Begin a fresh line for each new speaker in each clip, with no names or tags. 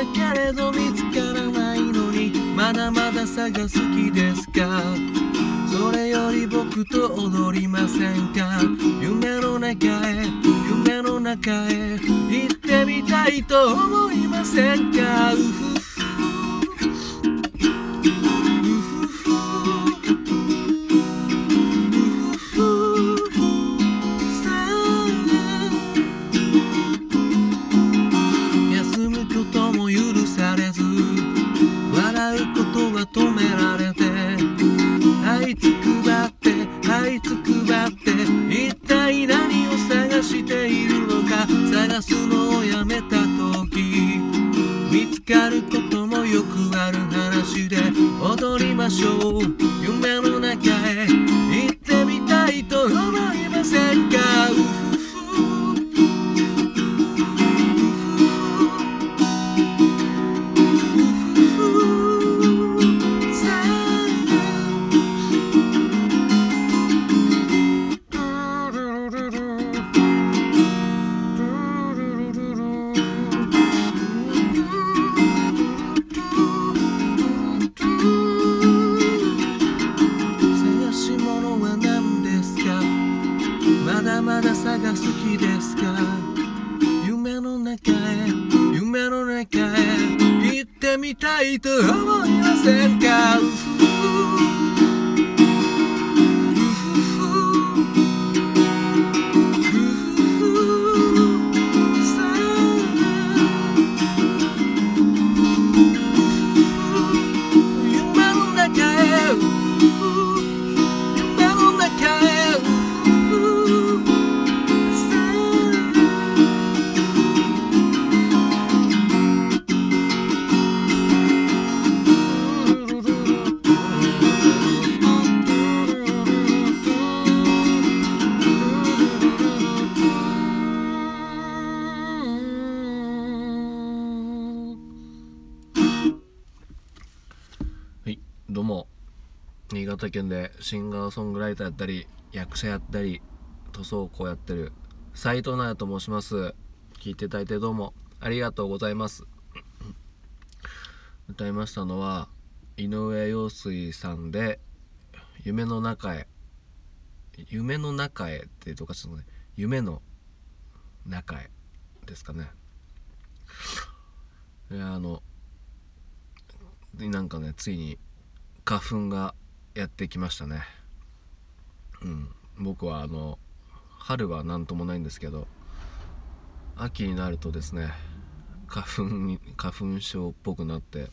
だけれど見つからないのにまだまだ探す気ですか？それより僕と踊りませんか？夢の中へ夢の中へ行ってみたいと思いませんか？れず。笑うことは止められて。あいつくばって。あいつくばって。一体何を探しているのか。探すのをやめた時。見つかることもよくある話で。踊りましょう。みたいと思いませんか？新潟県でシンガーソングライターやったり役者やったり塗装工やってる斉藤直と申します。聞いていただいてどうもありがとうございます。歌いましたのは井上陽水さんで「夢の中へ」夢の中へっていうとおかしいのね。夢の中へですかね。いやあのなんかねついに花粉がやってきましたね。うん。僕はあの春は何ともないんですけど秋になるとですね花粉に花粉症っぽくなって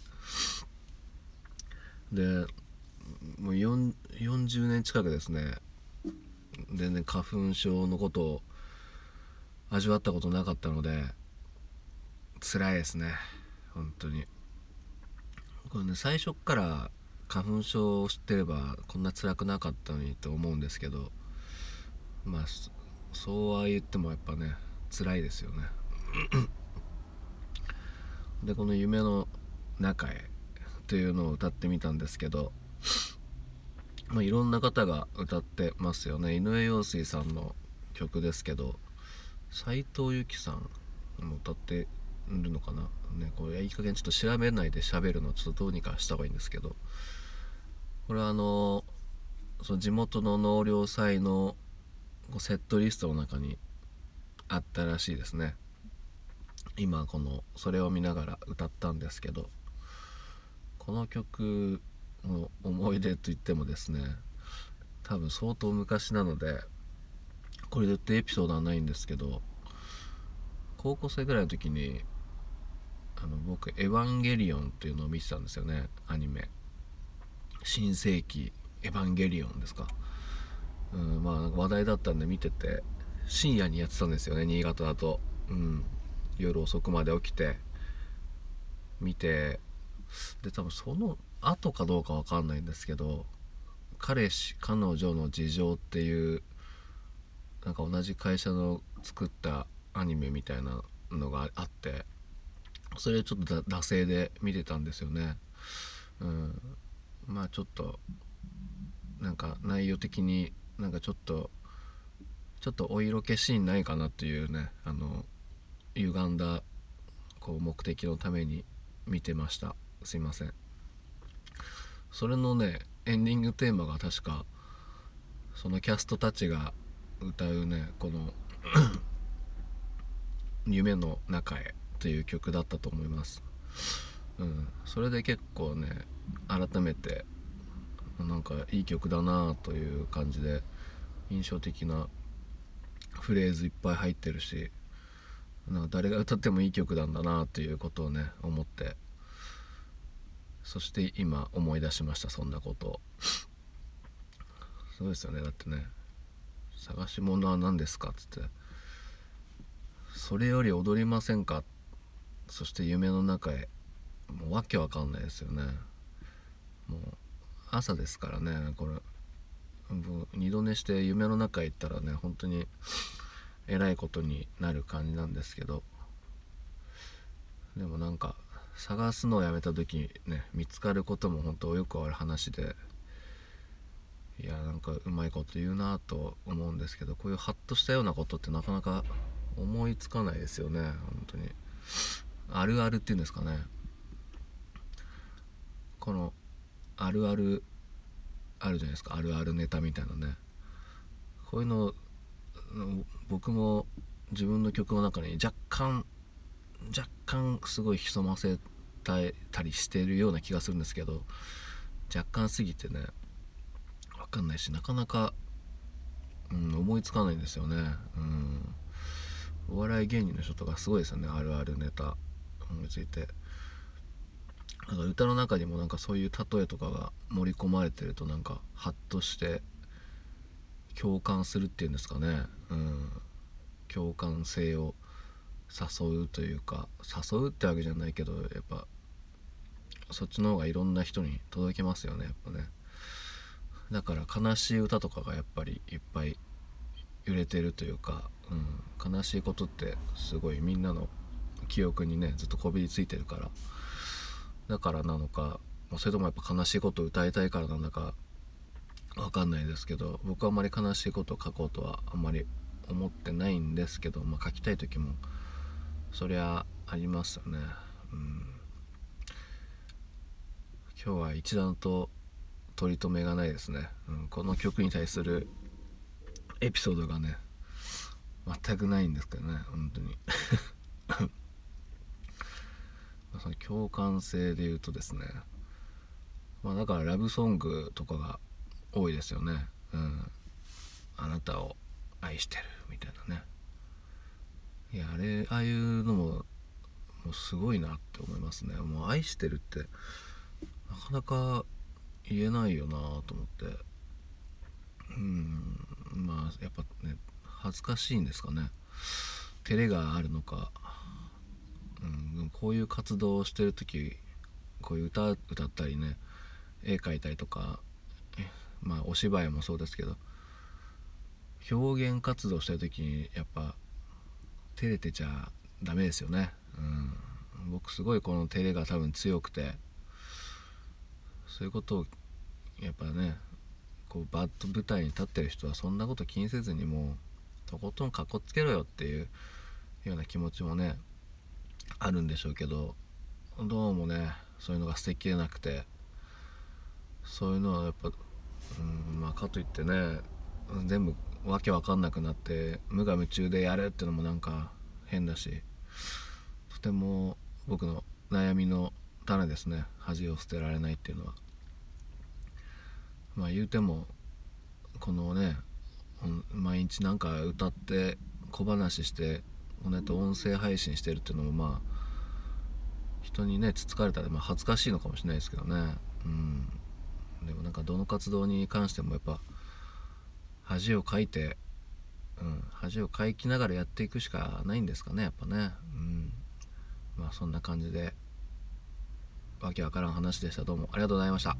でもう40年近くですね全然花粉症のことを味わったことなかったので辛いですね。本当に。これね最初から花粉症を知ってればこんな辛くなかったのにと思うんですけどまあそうは言ってもやっぱね辛いですよね。でこの「夢の中へ」というのを歌ってみたんですけどまあいろんな方が歌ってますよね。井上陽水さんの曲ですけど斉藤由貴さんも歌ってるのかな。ねこれいい加減ちょっと調べないで喋るのちょっとどうにかした方がいいんですけどこれはあのその地元の納涼祭のセットリストの中にあったらしいですね。今このそれを見ながら歌ったんですけどこの曲の思い出といってもですね多分相当昔なのでこれでってエピソードはないんですけど高校生ぐらいの時にあの僕「エヴァンゲリオン」っていうのを見てたんですよねアニメ。新世紀エヴァンゲリオンですか、うん、まあなんか話題だったんで見てて深夜にやってたんですよね新潟だと、うん、夜遅くまで起きて見てで多分その後かどうかわかんないんですけど彼氏彼女の事情っていうなんか同じ会社の作ったアニメみたいなのがあってそれちょっと惰性で見てたんですよね。うん、まあちょっとなんか内容的になんかちょっとちょっとお色気シーンないかなっていうねあの歪んだこう目的のために見てました。すいません。それのねエンディングテーマが確かそのキャストたちが歌うねこの「夢の中へ」という曲だったと思います。うん、それで結構ね改めてなんかいい曲だなあという感じで印象的なフレーズいっぱい入ってるしなんか誰が歌ってもいい曲なんだなあということをね思ってそして今思い出しましたそんなことを。そうですよねだってね探し物は何ですかっつって。それより踊りませんか？そして夢の中へ。もうわけわかんないですよね。朝ですからねこれ。二度寝して夢の中行ったらね本当にえらいことになる感じなんですけど。でもなんか探すのをやめた時ね見つかることも本当よくある話で。いやなんかうまいこと言うなと思うんですけどこういうハッとしたようなことってなかなか思いつかないですよね本当に。あるあるっていうんですかね。このあるあるあるじゃないですか。あるあるネタみたいなね。こういうの僕も自分の曲の中に若干若干すごい潜ませたりしてるような気がするんですけど若干すぎてね分かんないしなかなか、うん、思いつかないんですよね、うん、お笑い芸人の人とかすごいですよね。あるあるネタ思いついて。なんか歌の中にもなんかそういう例えとかが盛り込まれてるとなんかハッとして共感するっていうんですかね、うん、共感性を誘うというか誘うってわけじゃないけどやっぱそっちの方がいろんな人に届きますよねやっぱね。だから悲しい歌とかがやっぱりいっぱい揺れてるというか、うん、悲しいことってすごいみんなの記憶にねずっとこびりついてるからだからなのかそれともやっぱ悲しいことを歌いたいからなんだか分かんないですけど僕はあまり悲しいことを書こうとはあんまり思ってないんですけど、まあ、書きたい時もそりゃありますよね。うん、今日は一段と取り留めがないですね、うん、この曲に対するエピソードがね全くないんですけどね本当に。その共感性で言うとですねまあだからラブソングとかが多いですよね。うん。あなたを愛してるみたいなね。いやあれああいうのももうすごいなって思いますね。もう愛してるってなかなか言えないよなと思って。うん。まあやっぱね恥ずかしいんですかね。照れがあるのかうん、こういう活動をしてる時こういう歌歌ったりね絵描いたりとかまあお芝居もそうですけど表現活動してる時にやっぱ照れてちゃダメですよね、うん、僕すごいこの照れが多分強くてそういうことをやっぱねこうバッと舞台に立ってる人はそんなこと気にせずにもうとことんかっこつけろよっていうような気持ちもねあるんでしょうけどどうもねそういうのが捨てきれなくてそういうのはやっぱ、うんまあ、かといってね全部わけわかんなくなって無我夢中でやるってのもなんか変だしとても僕の悩みの種ですね恥を捨てられないっていうのは。まあ言うてもこのね毎日なんか歌って小話してこのと音声配信してるっていうのもまあ人にねつつかれたらまあ恥ずかしいのかもしれないですけどね。うん。でもなんかどの活動に関してもやっぱ恥をかいて、うん、恥をかいきながらやっていくしかないんですかねやっぱね。うん。まあそんな感じでわけわからん話でした。どうもありがとうございました。